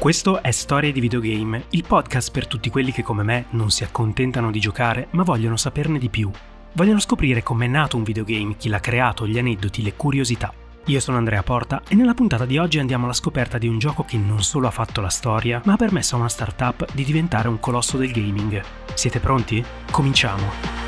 Questo è Storie di Videogame, il podcast per tutti quelli che come me non si accontentano di giocare ma vogliono saperne di più. Vogliono scoprire com'è nato un videogame, chi l'ha creato, gli aneddoti, le curiosità. Io sono Andrea Porta e nella puntata di oggi andiamo alla scoperta di un gioco che non solo ha fatto la storia, ma ha permesso a una startup di diventare un colosso del gaming. Siete pronti? Cominciamo!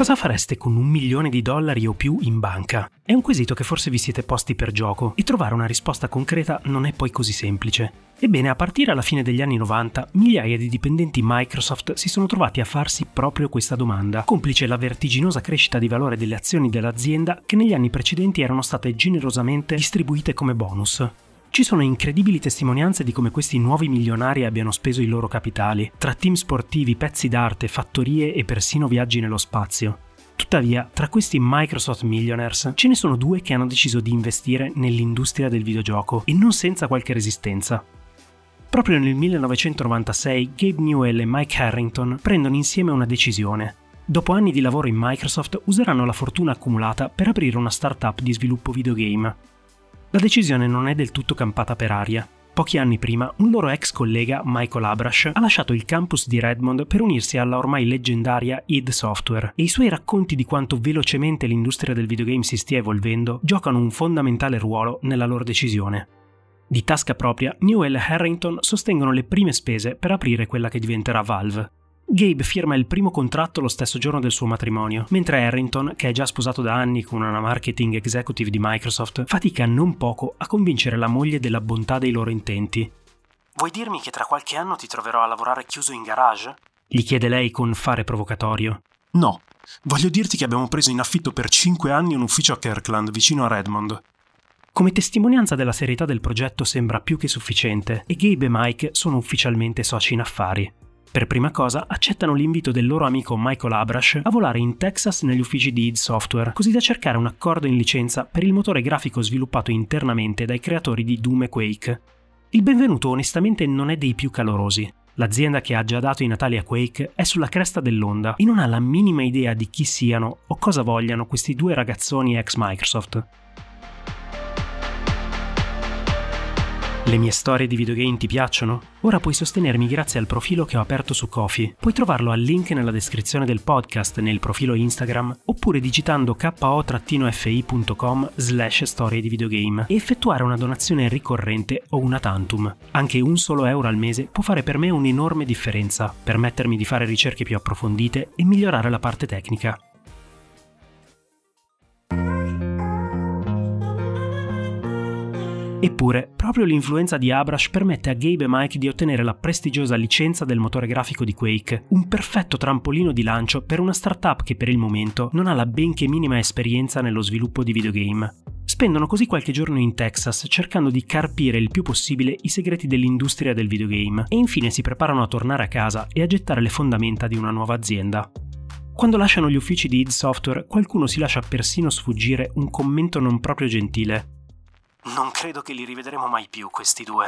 Cosa fareste con un milione di dollari o più in banca? È un quesito che forse vi siete posti per gioco e trovare una risposta concreta non è poi così semplice. Ebbene, a partire alla fine degli anni 90, migliaia di dipendenti Microsoft si sono trovati a farsi proprio questa domanda, complice la vertiginosa crescita di valore delle azioni dell'azienda che negli anni precedenti erano state generosamente distribuite come bonus. Ci sono incredibili testimonianze di come questi nuovi milionari abbiano speso i loro capitali, tra team sportivi, pezzi d'arte, fattorie e persino viaggi nello spazio. Tuttavia, tra questi Microsoft Millionaires ce ne sono due che hanno deciso di investire nell'industria del videogioco e non senza qualche resistenza. Proprio nel 1996 Gabe Newell e Mike Harrington prendono insieme una decisione. Dopo anni di lavoro in Microsoft useranno la fortuna accumulata per aprire una startup di sviluppo videogame. La decisione non è del tutto campata per aria. Pochi anni prima, un loro ex collega, Michael Abrash, ha lasciato il campus di Redmond per unirsi alla ormai leggendaria id Software e i suoi racconti di quanto velocemente l'industria del videogame si stia evolvendo giocano un fondamentale ruolo nella loro decisione. Di tasca propria, Newell e Harrington sostengono le prime spese per aprire quella che diventerà Valve, Gabe firma il primo contratto lo stesso giorno del suo matrimonio, mentre Harrington, che è già sposato da anni con una marketing executive di Microsoft, fatica non poco a convincere la moglie della bontà dei loro intenti. Vuoi dirmi che tra qualche anno ti troverò a lavorare chiuso in garage? gli chiede lei con fare provocatorio. No, voglio dirti che abbiamo preso in affitto per 5 anni un ufficio a Kirkland, vicino a Redmond. Come testimonianza della serietà del progetto sembra più che sufficiente e Gabe e Mike sono ufficialmente soci in affari. Per prima cosa accettano l'invito del loro amico Michael Abrash a volare in Texas negli uffici di id Software, così da cercare un accordo in licenza per il motore grafico sviluppato internamente dai creatori di Doom e Quake. Il benvenuto onestamente non è dei più calorosi. L'azienda che ha già dato i natali a Quake è sulla cresta dell'onda e non ha la minima idea di chi siano o cosa vogliano questi due ragazzoni ex Microsoft. Le mie storie di videogame ti piacciono? Ora puoi sostenermi grazie al profilo che ho aperto su Kofi. Puoi trovarlo al link nella descrizione del podcast nel profilo Instagram oppure digitando ko-fi.com slash storie di videogame e effettuare una donazione ricorrente o una tantum. Anche un solo euro al mese può fare per me un'enorme differenza, permettermi di fare ricerche più approfondite e migliorare la parte tecnica. Eppure, proprio l'influenza di Abrash permette a Gabe e Mike di ottenere la prestigiosa licenza del motore grafico di Quake, un perfetto trampolino di lancio per una startup che per il momento non ha la benché minima esperienza nello sviluppo di videogame. Spendono così qualche giorno in Texas cercando di carpire il più possibile i segreti dell'industria del videogame e infine si preparano a tornare a casa e a gettare le fondamenta di una nuova azienda. Quando lasciano gli uffici di id Software, qualcuno si lascia persino sfuggire un commento non proprio gentile. Non credo che li rivedremo mai più questi due.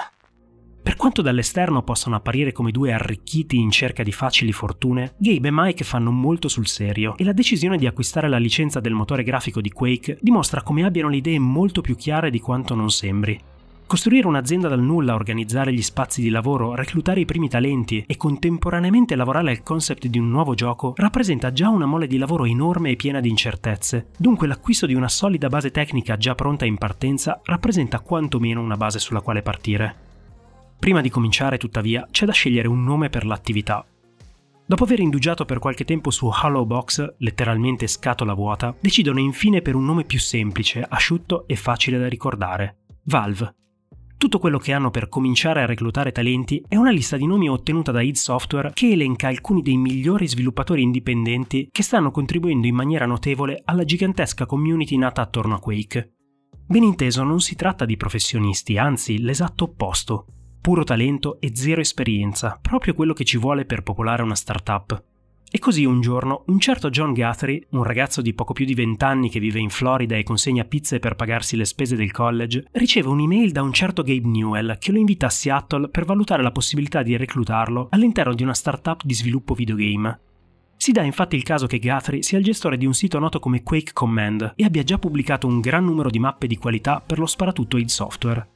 Per quanto dall'esterno possano apparire come due arricchiti in cerca di facili fortune, Gabe e Mike fanno molto sul serio e la decisione di acquistare la licenza del motore grafico di Quake dimostra come abbiano le idee molto più chiare di quanto non sembri. Costruire un'azienda dal nulla, organizzare gli spazi di lavoro, reclutare i primi talenti e contemporaneamente lavorare al concept di un nuovo gioco rappresenta già una mole di lavoro enorme e piena di incertezze. Dunque l'acquisto di una solida base tecnica già pronta in partenza rappresenta quantomeno una base sulla quale partire. Prima di cominciare, tuttavia, c'è da scegliere un nome per l'attività. Dopo aver indugiato per qualche tempo su Hollow Box, letteralmente scatola vuota, decidono infine per un nome più semplice, asciutto e facile da ricordare. Valve. Tutto quello che hanno per cominciare a reclutare talenti è una lista di nomi ottenuta da id Software che elenca alcuni dei migliori sviluppatori indipendenti che stanno contribuendo in maniera notevole alla gigantesca community nata attorno a Quake. Ben inteso, non si tratta di professionisti, anzi l'esatto opposto. Puro talento e zero esperienza, proprio quello che ci vuole per popolare una startup. E così un giorno un certo John Guthrie, un ragazzo di poco più di vent'anni che vive in Florida e consegna pizze per pagarsi le spese del college, riceve un'email da un certo Gabe Newell che lo invita a Seattle per valutare la possibilità di reclutarlo all'interno di una startup di sviluppo videogame. Si dà infatti il caso che Guthrie sia il gestore di un sito noto come Quake Command e abbia già pubblicato un gran numero di mappe di qualità per lo sparatutto id Software.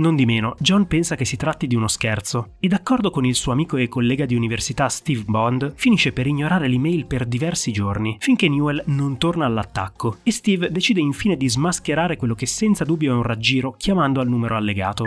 Non di meno, John pensa che si tratti di uno scherzo e d'accordo con il suo amico e collega di università Steve Bond, finisce per ignorare l'email per diversi giorni, finché Newell non torna all'attacco e Steve decide infine di smascherare quello che senza dubbio è un raggiro chiamando al numero allegato.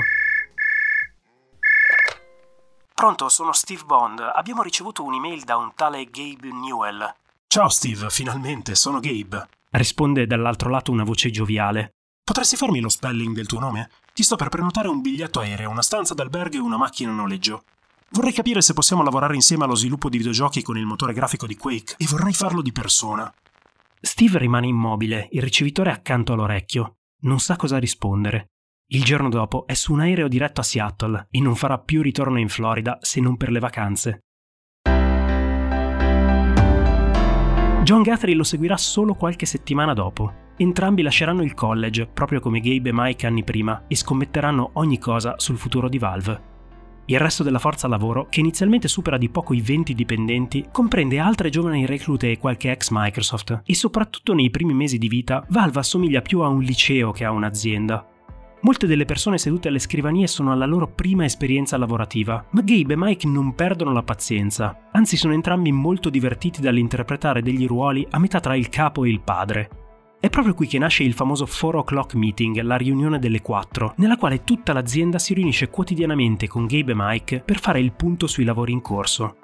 Pronto, sono Steve Bond. Abbiamo ricevuto un'email da un tale Gabe Newell. Ciao Steve, finalmente, sono Gabe. Risponde dall'altro lato una voce gioviale. Potresti farmi lo spelling del tuo nome? Ti sto per prenotare un biglietto aereo, una stanza d'albergo e una macchina a noleggio. Vorrei capire se possiamo lavorare insieme allo sviluppo di videogiochi con il motore grafico di Quake e vorrei farlo di persona. Steve rimane immobile, il ricevitore accanto all'orecchio. Non sa cosa rispondere. Il giorno dopo è su un aereo diretto a Seattle e non farà più ritorno in Florida se non per le vacanze. John Guthrie lo seguirà solo qualche settimana dopo Entrambi lasceranno il college, proprio come Gabe e Mike anni prima, e scommetteranno ogni cosa sul futuro di Valve. Il resto della forza lavoro, che inizialmente supera di poco i 20 dipendenti, comprende altre giovani reclute e qualche ex Microsoft, e soprattutto nei primi mesi di vita Valve assomiglia più a un liceo che a un'azienda. Molte delle persone sedute alle scrivanie sono alla loro prima esperienza lavorativa, ma Gabe e Mike non perdono la pazienza, anzi sono entrambi molto divertiti dall'interpretare degli ruoli a metà tra il capo e il padre, è proprio qui che nasce il famoso 4 o'clock meeting, la riunione delle 4, nella quale tutta l'azienda si riunisce quotidianamente con Gabe e Mike per fare il punto sui lavori in corso.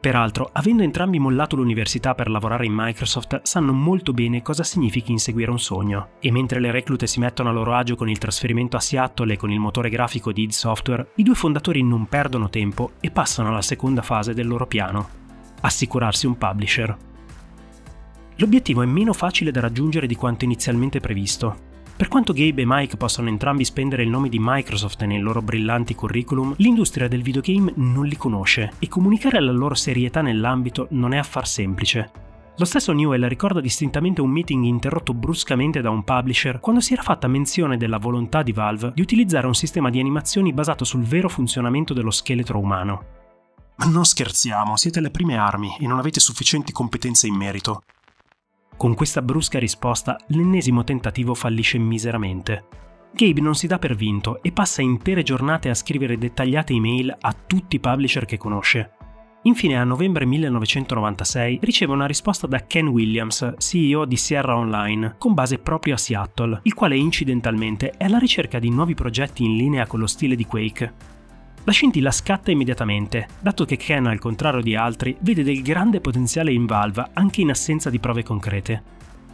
Peraltro, avendo entrambi mollato l'università per lavorare in Microsoft, sanno molto bene cosa significhi inseguire un sogno. E mentre le reclute si mettono a loro agio con il trasferimento a Seattle e con il motore grafico di id Software, i due fondatori non perdono tempo e passano alla seconda fase del loro piano. Assicurarsi un publisher. L'obiettivo è meno facile da raggiungere di quanto inizialmente previsto. Per quanto Gabe e Mike possano entrambi spendere il nome di Microsoft nei loro brillanti curriculum, l'industria del videogame non li conosce e comunicare la loro serietà nell'ambito non è affar semplice. Lo stesso Newell ricorda distintamente un meeting interrotto bruscamente da un publisher quando si era fatta menzione della volontà di Valve di utilizzare un sistema di animazioni basato sul vero funzionamento dello scheletro umano. Ma non scherziamo, siete le prime armi e non avete sufficienti competenze in merito. Con questa brusca risposta, l'ennesimo tentativo fallisce miseramente. Gabe non si dà per vinto e passa intere giornate a scrivere dettagliate email a tutti i publisher che conosce. Infine a novembre 1996 riceve una risposta da Ken Williams, CEO di Sierra Online, con base proprio a Seattle, il quale incidentalmente è alla ricerca di nuovi progetti in linea con lo stile di Quake. La scintilla scatta immediatamente, dato che Ken, al contrario di altri, vede del grande potenziale in Valve anche in assenza di prove concrete.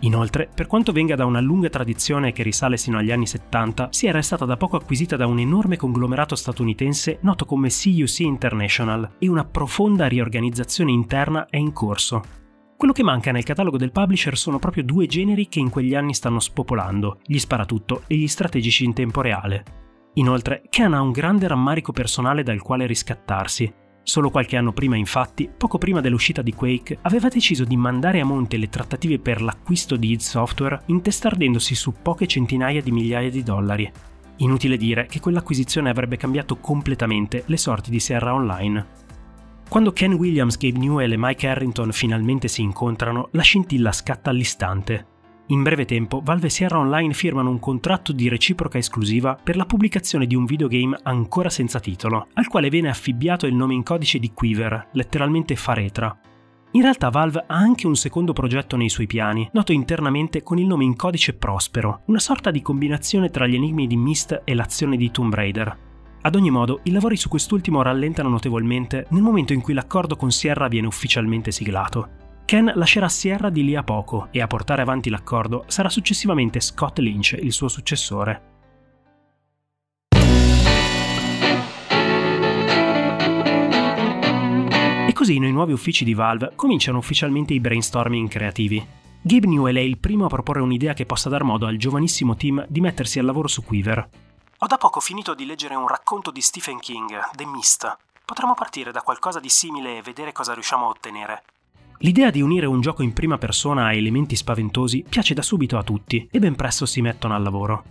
Inoltre, per quanto venga da una lunga tradizione che risale sino agli anni 70, si era stata da poco acquisita da un enorme conglomerato statunitense noto come CUC International e una profonda riorganizzazione interna è in corso. Quello che manca nel catalogo del publisher sono proprio due generi che in quegli anni stanno spopolando, gli sparatutto e gli strategici in tempo reale. Inoltre, Ken ha un grande rammarico personale dal quale riscattarsi. Solo qualche anno prima, infatti, poco prima dell'uscita di Quake, aveva deciso di mandare a monte le trattative per l'acquisto di id Software intestardendosi su poche centinaia di migliaia di dollari. Inutile dire che quell'acquisizione avrebbe cambiato completamente le sorti di Sierra Online. Quando Ken Williams, Gabe Newell e Mike Harrington finalmente si incontrano, la scintilla scatta all'istante. In breve tempo, Valve e Sierra Online firmano un contratto di reciproca esclusiva per la pubblicazione di un videogame ancora senza titolo, al quale viene affibbiato il nome in codice di Quiver, letteralmente Faretra. In realtà Valve ha anche un secondo progetto nei suoi piani, noto internamente con il nome in codice Prospero, una sorta di combinazione tra gli enigmi di Myst e l'azione di Tomb Raider. Ad ogni modo, i lavori su quest'ultimo rallentano notevolmente nel momento in cui l'accordo con Sierra viene ufficialmente siglato. Ken lascerà Sierra di lì a poco e a portare avanti l'accordo sarà successivamente Scott Lynch, il suo successore. E così nei nuovi uffici di Valve cominciano ufficialmente i brainstorming creativi. Gabe Newell è il primo a proporre un'idea che possa dar modo al giovanissimo team di mettersi al lavoro su Quiver. Ho da poco finito di leggere un racconto di Stephen King, The Mist. Potremmo partire da qualcosa di simile e vedere cosa riusciamo a ottenere. L'idea di unire un gioco in prima persona a elementi spaventosi piace da subito a tutti e ben presto si mettono al lavoro.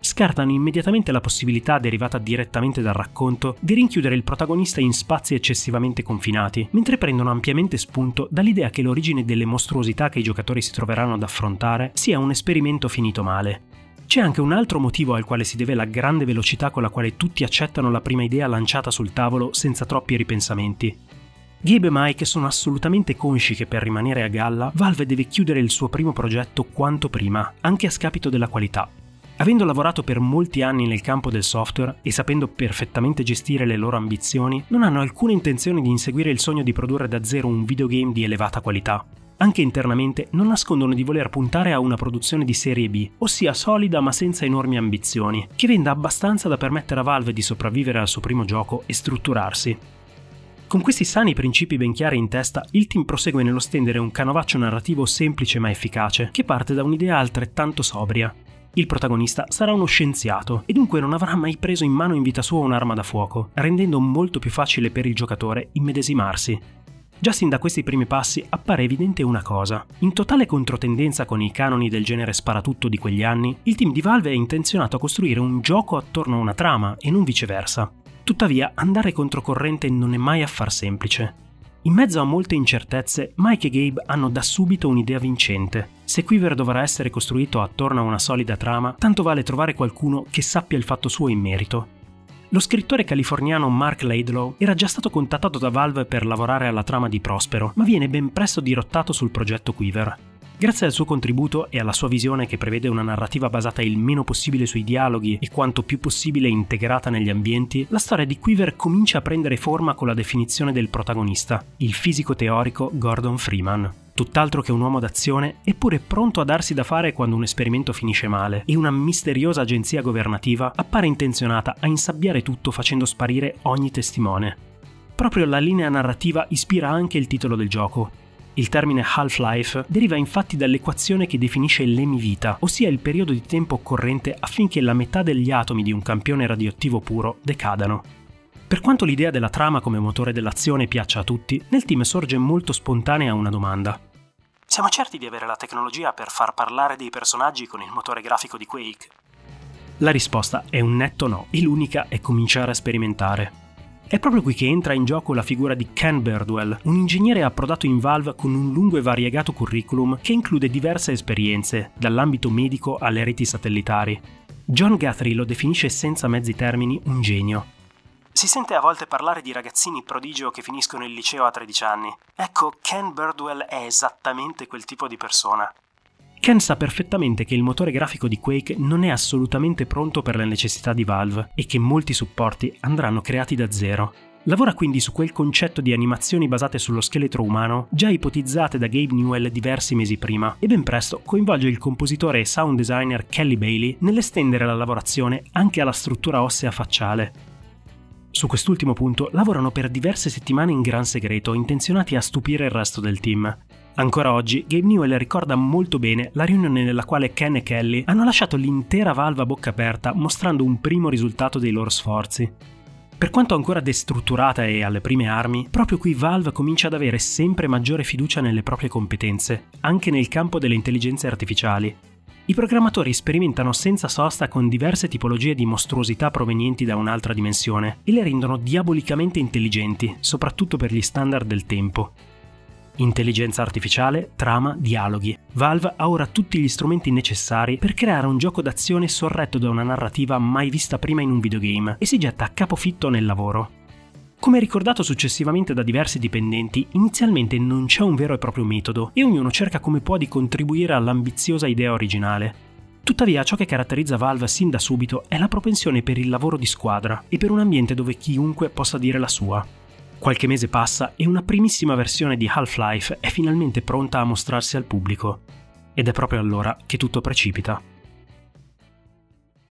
Scartano immediatamente la possibilità derivata direttamente dal racconto di rinchiudere il protagonista in spazi eccessivamente confinati, mentre prendono ampiamente spunto dall'idea che l'origine delle mostruosità che i giocatori si troveranno ad affrontare sia un esperimento finito male, c'è anche un altro motivo al quale si deve la grande velocità con la quale tutti accettano la prima idea lanciata sul tavolo senza troppi ripensamenti. Gabe e Mike sono assolutamente consci che per rimanere a galla Valve deve chiudere il suo primo progetto quanto prima, anche a scapito della qualità. Avendo lavorato per molti anni nel campo del software e sapendo perfettamente gestire le loro ambizioni, non hanno alcuna intenzione di inseguire il sogno di produrre da zero un videogame di elevata qualità anche internamente non nascondono di voler puntare a una produzione di serie B, ossia solida ma senza enormi ambizioni, che venda abbastanza da permettere a Valve di sopravvivere al suo primo gioco e strutturarsi. Con questi sani principi ben chiari in testa, il team prosegue nello stendere un canovaccio narrativo semplice ma efficace, che parte da un'idea altrettanto sobria. Il protagonista sarà uno scienziato e dunque non avrà mai preso in mano in vita sua un'arma da fuoco, rendendo molto più facile per il giocatore immedesimarsi, Già sin da questi primi passi appare evidente una cosa. In totale controtendenza con i canoni del genere sparatutto di quegli anni, il team di Valve è intenzionato a costruire un gioco attorno a una trama e non viceversa. Tuttavia, andare controcorrente non è mai affar semplice. In mezzo a molte incertezze, Mike e Gabe hanno da subito un'idea vincente. Se Quiver dovrà essere costruito attorno a una solida trama, tanto vale trovare qualcuno che sappia il fatto suo in merito lo scrittore californiano Mark Laidlaw era già stato contattato da Valve per lavorare alla trama di Prospero, ma viene ben presto dirottato sul progetto Quiver. Grazie al suo contributo e alla sua visione che prevede una narrativa basata il meno possibile sui dialoghi e quanto più possibile integrata negli ambienti, la storia di Quiver comincia a prendere forma con la definizione del protagonista, il fisico teorico Gordon Freeman tutt'altro che un uomo d'azione, eppure pronto a darsi da fare quando un esperimento finisce male e una misteriosa agenzia governativa appare intenzionata a insabbiare tutto facendo sparire ogni testimone. Proprio la linea narrativa ispira anche il titolo del gioco. Il termine Half-Life deriva infatti dall'equazione che definisce l'emivita, ossia il periodo di tempo occorrente affinché la metà degli atomi di un campione radioattivo puro decadano. Per quanto l'idea della trama come motore dell'azione piaccia a tutti, nel team sorge molto spontanea una domanda. Siamo certi di avere la tecnologia per far parlare dei personaggi con il motore grafico di Quake? La risposta è un netto no e l'unica è cominciare a sperimentare. È proprio qui che entra in gioco la figura di Ken Birdwell, un ingegnere approdato in Valve con un lungo e variegato curriculum che include diverse esperienze, dall'ambito medico alle reti satellitari. John Guthrie lo definisce senza mezzi termini un genio, si sente a volte parlare di ragazzini prodigio che finiscono il liceo a 13 anni. Ecco, Ken Birdwell è esattamente quel tipo di persona. Ken sa perfettamente che il motore grafico di Quake non è assolutamente pronto per le necessità di Valve e che molti supporti andranno creati da zero. Lavora quindi su quel concetto di animazioni basate sullo scheletro umano, già ipotizzate da Gabe Newell diversi mesi prima, e ben presto coinvolge il compositore e sound designer Kelly Bailey nell'estendere la lavorazione anche alla struttura ossea facciale, su quest'ultimo punto lavorano per diverse settimane in gran segreto, intenzionati a stupire il resto del team. Ancora oggi, Gabe Newell ricorda molto bene la riunione nella quale Ken e Kelly hanno lasciato l'intera valva a bocca aperta mostrando un primo risultato dei loro sforzi. Per quanto ancora destrutturata e alle prime armi, proprio qui Valve comincia ad avere sempre maggiore fiducia nelle proprie competenze, anche nel campo delle intelligenze artificiali, i programmatori sperimentano senza sosta con diverse tipologie di mostruosità provenienti da un'altra dimensione e le rendono diabolicamente intelligenti, soprattutto per gli standard del tempo. Intelligenza artificiale, trama, dialoghi. Valve ha ora tutti gli strumenti necessari per creare un gioco d'azione sorretto da una narrativa mai vista prima in un videogame e si getta a capofitto nel lavoro. Come ricordato successivamente da diversi dipendenti, inizialmente non c'è un vero e proprio metodo e ognuno cerca come può di contribuire all'ambiziosa idea originale. Tuttavia ciò che caratterizza Valve sin da subito è la propensione per il lavoro di squadra e per un ambiente dove chiunque possa dire la sua. Qualche mese passa e una primissima versione di Half-Life è finalmente pronta a mostrarsi al pubblico. Ed è proprio allora che tutto precipita.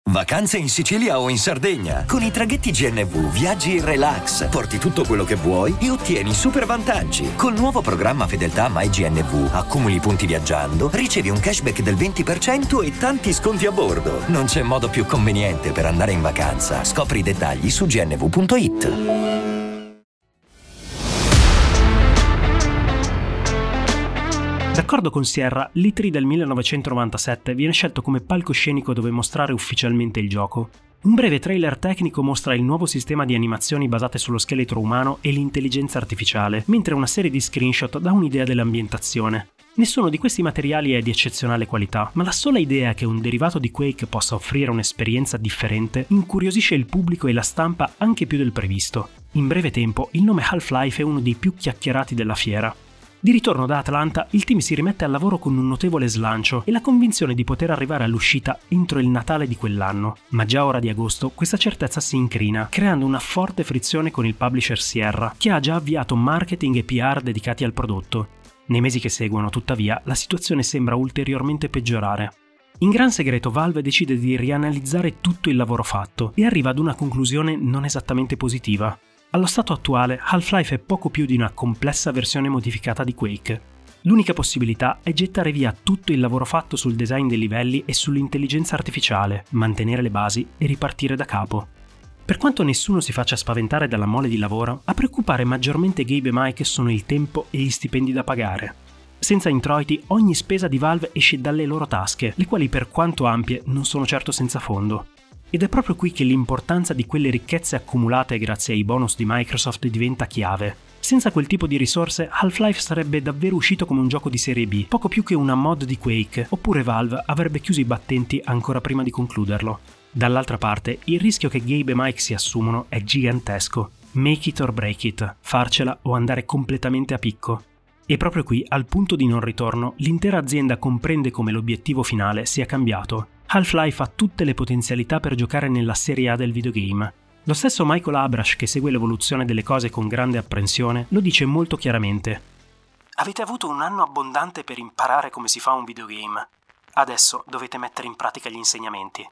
Vacanze in Sicilia o in Sardegna. Con i traghetti GNV viaggi in relax, porti tutto quello che vuoi e ottieni super vantaggi. Col nuovo programma Fedeltà MyGNV accumuli punti viaggiando, ricevi un cashback del 20% e tanti sconti a bordo. Non c'è modo più conveniente per andare in vacanza. Scopri i dettagli su gnv.it. D'accordo con Sierra, l'E3 del 1997 viene scelto come palcoscenico dove mostrare ufficialmente il gioco. Un breve trailer tecnico mostra il nuovo sistema di animazioni basate sullo scheletro umano e l'intelligenza artificiale, mentre una serie di screenshot dà un'idea dell'ambientazione. Nessuno di questi materiali è di eccezionale qualità, ma la sola idea che un derivato di Quake possa offrire un'esperienza differente incuriosisce il pubblico e la stampa anche più del previsto. In breve tempo, il nome Half-Life è uno dei più chiacchierati della fiera. Di ritorno da Atlanta, il team si rimette al lavoro con un notevole slancio e la convinzione di poter arrivare all'uscita entro il Natale di quell'anno. Ma già ora di agosto questa certezza si incrina, creando una forte frizione con il publisher Sierra, che ha già avviato marketing e PR dedicati al prodotto. Nei mesi che seguono, tuttavia, la situazione sembra ulteriormente peggiorare. In gran segreto Valve decide di rianalizzare tutto il lavoro fatto e arriva ad una conclusione non esattamente positiva. Allo stato attuale, Half-Life è poco più di una complessa versione modificata di Quake. L'unica possibilità è gettare via tutto il lavoro fatto sul design dei livelli e sull'intelligenza artificiale, mantenere le basi e ripartire da capo. Per quanto nessuno si faccia spaventare dalla mole di lavoro, a preoccupare maggiormente Gabe e Mike sono il tempo e gli stipendi da pagare. Senza introiti, ogni spesa di Valve esce dalle loro tasche, le quali per quanto ampie non sono certo senza fondo. Ed è proprio qui che l'importanza di quelle ricchezze accumulate grazie ai bonus di Microsoft diventa chiave. Senza quel tipo di risorse, Half-Life sarebbe davvero uscito come un gioco di serie B, poco più che una mod di Quake, oppure Valve avrebbe chiuso i battenti ancora prima di concluderlo. Dall'altra parte, il rischio che Gabe e Mike si assumono è gigantesco. Make it or break it, farcela o andare completamente a picco. E proprio qui, al punto di non ritorno, l'intera azienda comprende come l'obiettivo finale sia cambiato Half-Life ha tutte le potenzialità per giocare nella serie A del videogame. Lo stesso Michael Abrash, che segue l'evoluzione delle cose con grande apprensione, lo dice molto chiaramente. Avete avuto un anno abbondante per imparare come si fa un videogame. Adesso dovete mettere in pratica gli insegnamenti.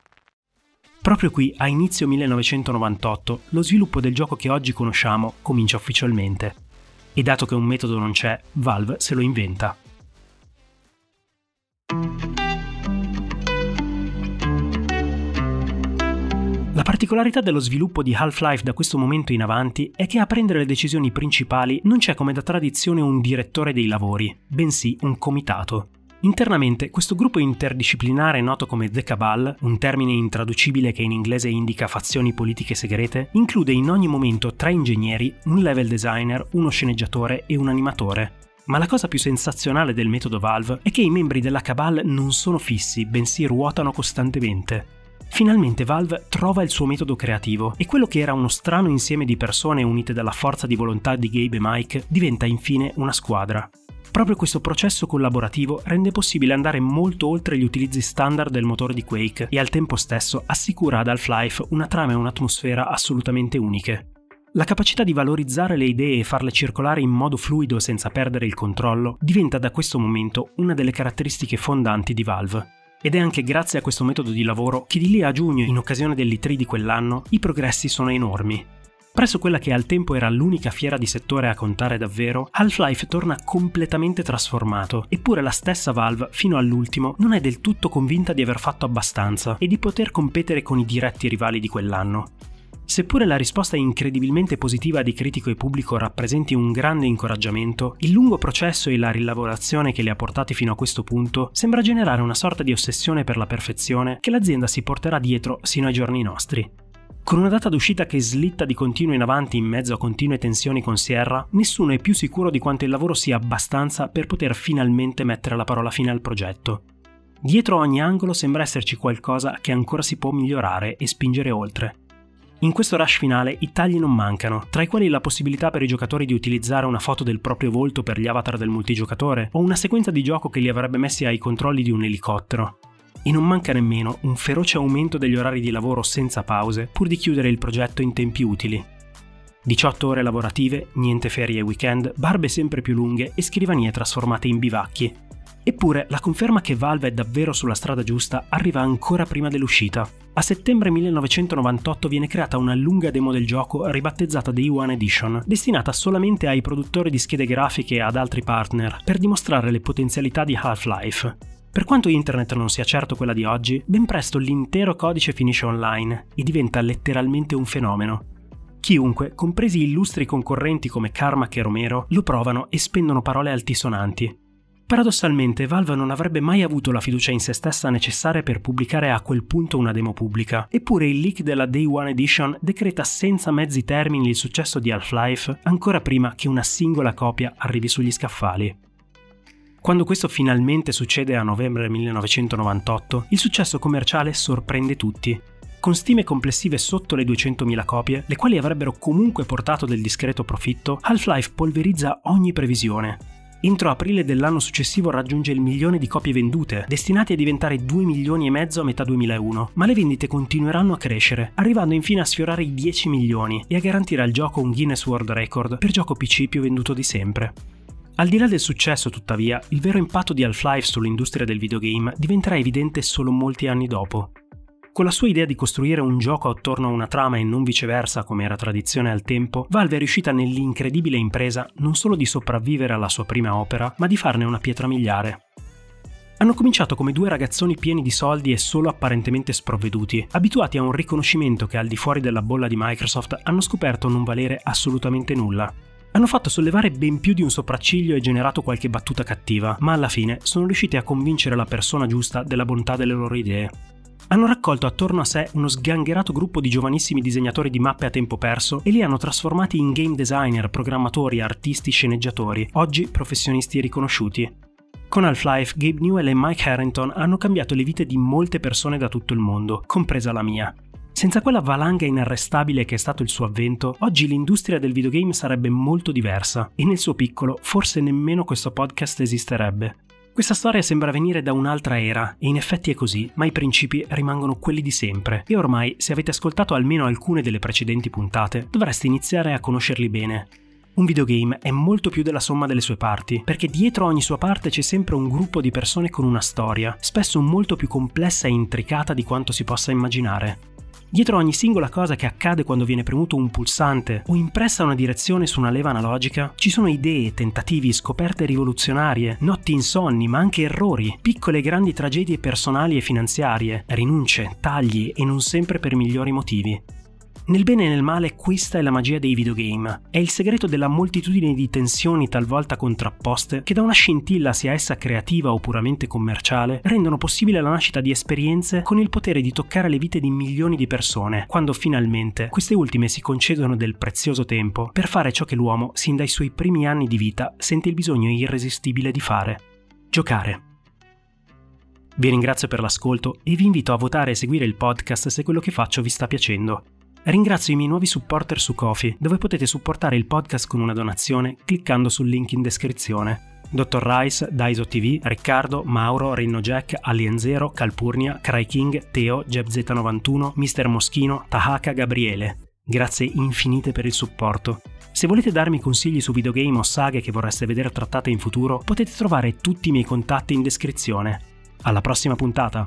Proprio qui, a inizio 1998, lo sviluppo del gioco che oggi conosciamo comincia ufficialmente. E dato che un metodo non c'è, Valve se lo inventa. La particolarità dello sviluppo di Half-Life da questo momento in avanti è che a prendere le decisioni principali non c'è come da tradizione un direttore dei lavori, bensì un comitato. Internamente, questo gruppo interdisciplinare noto come The Cabal, un termine intraducibile che in inglese indica fazioni politiche segrete, include in ogni momento tre ingegneri, un level designer, uno sceneggiatore e un animatore. Ma la cosa più sensazionale del metodo Valve è che i membri della Cabal non sono fissi, bensì ruotano costantemente. Finalmente Valve trova il suo metodo creativo e quello che era uno strano insieme di persone unite dalla forza di volontà di Gabe e Mike diventa infine una squadra. Proprio questo processo collaborativo rende possibile andare molto oltre gli utilizzi standard del motore di Quake e al tempo stesso assicura ad Half-Life una trama e un'atmosfera assolutamente uniche. La capacità di valorizzare le idee e farle circolare in modo fluido senza perdere il controllo diventa da questo momento una delle caratteristiche fondanti di Valve. Ed è anche grazie a questo metodo di lavoro che di lì a giugno, in occasione dell'I3 di quell'anno, i progressi sono enormi. Presso quella che al tempo era l'unica fiera di settore a contare davvero, Half-Life torna completamente trasformato, eppure la stessa Valve, fino all'ultimo, non è del tutto convinta di aver fatto abbastanza e di poter competere con i diretti rivali di quell'anno. Seppure la risposta incredibilmente positiva di critico e pubblico rappresenti un grande incoraggiamento, il lungo processo e la rilavorazione che li ha portati fino a questo punto sembra generare una sorta di ossessione per la perfezione che l'azienda si porterà dietro sino ai giorni nostri. Con una data d'uscita che slitta di continuo in avanti in mezzo a continue tensioni con Sierra, nessuno è più sicuro di quanto il lavoro sia abbastanza per poter finalmente mettere la parola fine al progetto. Dietro ogni angolo sembra esserci qualcosa che ancora si può migliorare e spingere oltre. In questo rush finale i tagli non mancano, tra i quali la possibilità per i giocatori di utilizzare una foto del proprio volto per gli avatar del multigiocatore o una sequenza di gioco che li avrebbe messi ai controlli di un elicottero. E non manca nemmeno un feroce aumento degli orari di lavoro senza pause pur di chiudere il progetto in tempi utili. 18 ore lavorative, niente ferie e weekend, barbe sempre più lunghe e scrivanie trasformate in bivacchi. Eppure la conferma che Valve è davvero sulla strada giusta arriva ancora prima dell'uscita. A settembre 1998 viene creata una lunga demo del gioco ribattezzata Day One Edition, destinata solamente ai produttori di schede grafiche e ad altri partner, per dimostrare le potenzialità di Half-Life. Per quanto internet non sia certo quella di oggi, ben presto l'intero codice finisce online e diventa letteralmente un fenomeno. Chiunque, compresi illustri concorrenti come Carmack e Romero, lo provano e spendono parole altisonanti, Paradossalmente, Valve non avrebbe mai avuto la fiducia in se stessa necessaria per pubblicare a quel punto una demo pubblica, eppure il leak della Day One Edition decreta senza mezzi termini il successo di Half-Life ancora prima che una singola copia arrivi sugli scaffali. Quando questo finalmente succede a novembre 1998, il successo commerciale sorprende tutti. Con stime complessive sotto le 200.000 copie, le quali avrebbero comunque portato del discreto profitto, Half-Life polverizza ogni previsione, entro aprile dell'anno successivo raggiunge il milione di copie vendute, destinate a diventare 2 milioni e mezzo a metà 2001, ma le vendite continueranno a crescere, arrivando infine a sfiorare i 10 milioni e a garantire al gioco un Guinness World Record per gioco PC più venduto di sempre. Al di là del successo, tuttavia, il vero impatto di Half-Life sull'industria del videogame diventerà evidente solo molti anni dopo. Con la sua idea di costruire un gioco attorno a una trama e non viceversa come era tradizione al tempo, Valve è riuscita nell'incredibile impresa non solo di sopravvivere alla sua prima opera, ma di farne una pietra miliare. Hanno cominciato come due ragazzoni pieni di soldi e solo apparentemente sprovveduti, abituati a un riconoscimento che al di fuori della bolla di Microsoft hanno scoperto non valere assolutamente nulla. Hanno fatto sollevare ben più di un sopracciglio e generato qualche battuta cattiva, ma alla fine sono riusciti a convincere la persona giusta della bontà delle loro idee hanno raccolto attorno a sé uno sgangherato gruppo di giovanissimi disegnatori di mappe a tempo perso e li hanno trasformati in game designer, programmatori, artisti, sceneggiatori, oggi professionisti riconosciuti. Con Half-Life, Gabe Newell e Mike Harrington hanno cambiato le vite di molte persone da tutto il mondo, compresa la mia. Senza quella valanga inarrestabile che è stato il suo avvento, oggi l'industria del videogame sarebbe molto diversa e nel suo piccolo forse nemmeno questo podcast esisterebbe. Questa storia sembra venire da un'altra era, e in effetti è così, ma i principi rimangono quelli di sempre, e ormai, se avete ascoltato almeno alcune delle precedenti puntate, dovreste iniziare a conoscerli bene. Un videogame è molto più della somma delle sue parti, perché dietro ogni sua parte c'è sempre un gruppo di persone con una storia, spesso molto più complessa e intricata di quanto si possa immaginare. Dietro ogni singola cosa che accade quando viene premuto un pulsante o impressa una direzione su una leva analogica, ci sono idee, tentativi, scoperte rivoluzionarie, notti insonni, ma anche errori, piccole e grandi tragedie personali e finanziarie, rinunce, tagli e non sempre per migliori motivi. Nel bene e nel male questa è la magia dei videogame. È il segreto della moltitudine di tensioni talvolta contrapposte che da una scintilla sia essa creativa o puramente commerciale rendono possibile la nascita di esperienze con il potere di toccare le vite di milioni di persone, quando finalmente queste ultime si concedono del prezioso tempo per fare ciò che l'uomo sin dai suoi primi anni di vita sente il bisogno irresistibile di fare. Giocare. Vi ringrazio per l'ascolto e vi invito a votare e seguire il podcast se quello che faccio vi sta piacendo. Ringrazio i miei nuovi supporter su Kofi, dove potete supportare il podcast con una donazione cliccando sul link in descrizione. Dr. Rice, Daiso TV, Riccardo, Mauro, Renno Jack, Alien Zero, Calpurnia, Cry King, Teo, JebZ91, Mr. Moschino, Tahaka, Gabriele. Grazie infinite per il supporto. Se volete darmi consigli su videogame o saghe che vorreste vedere trattate in futuro, potete trovare tutti i miei contatti in descrizione. Alla prossima puntata!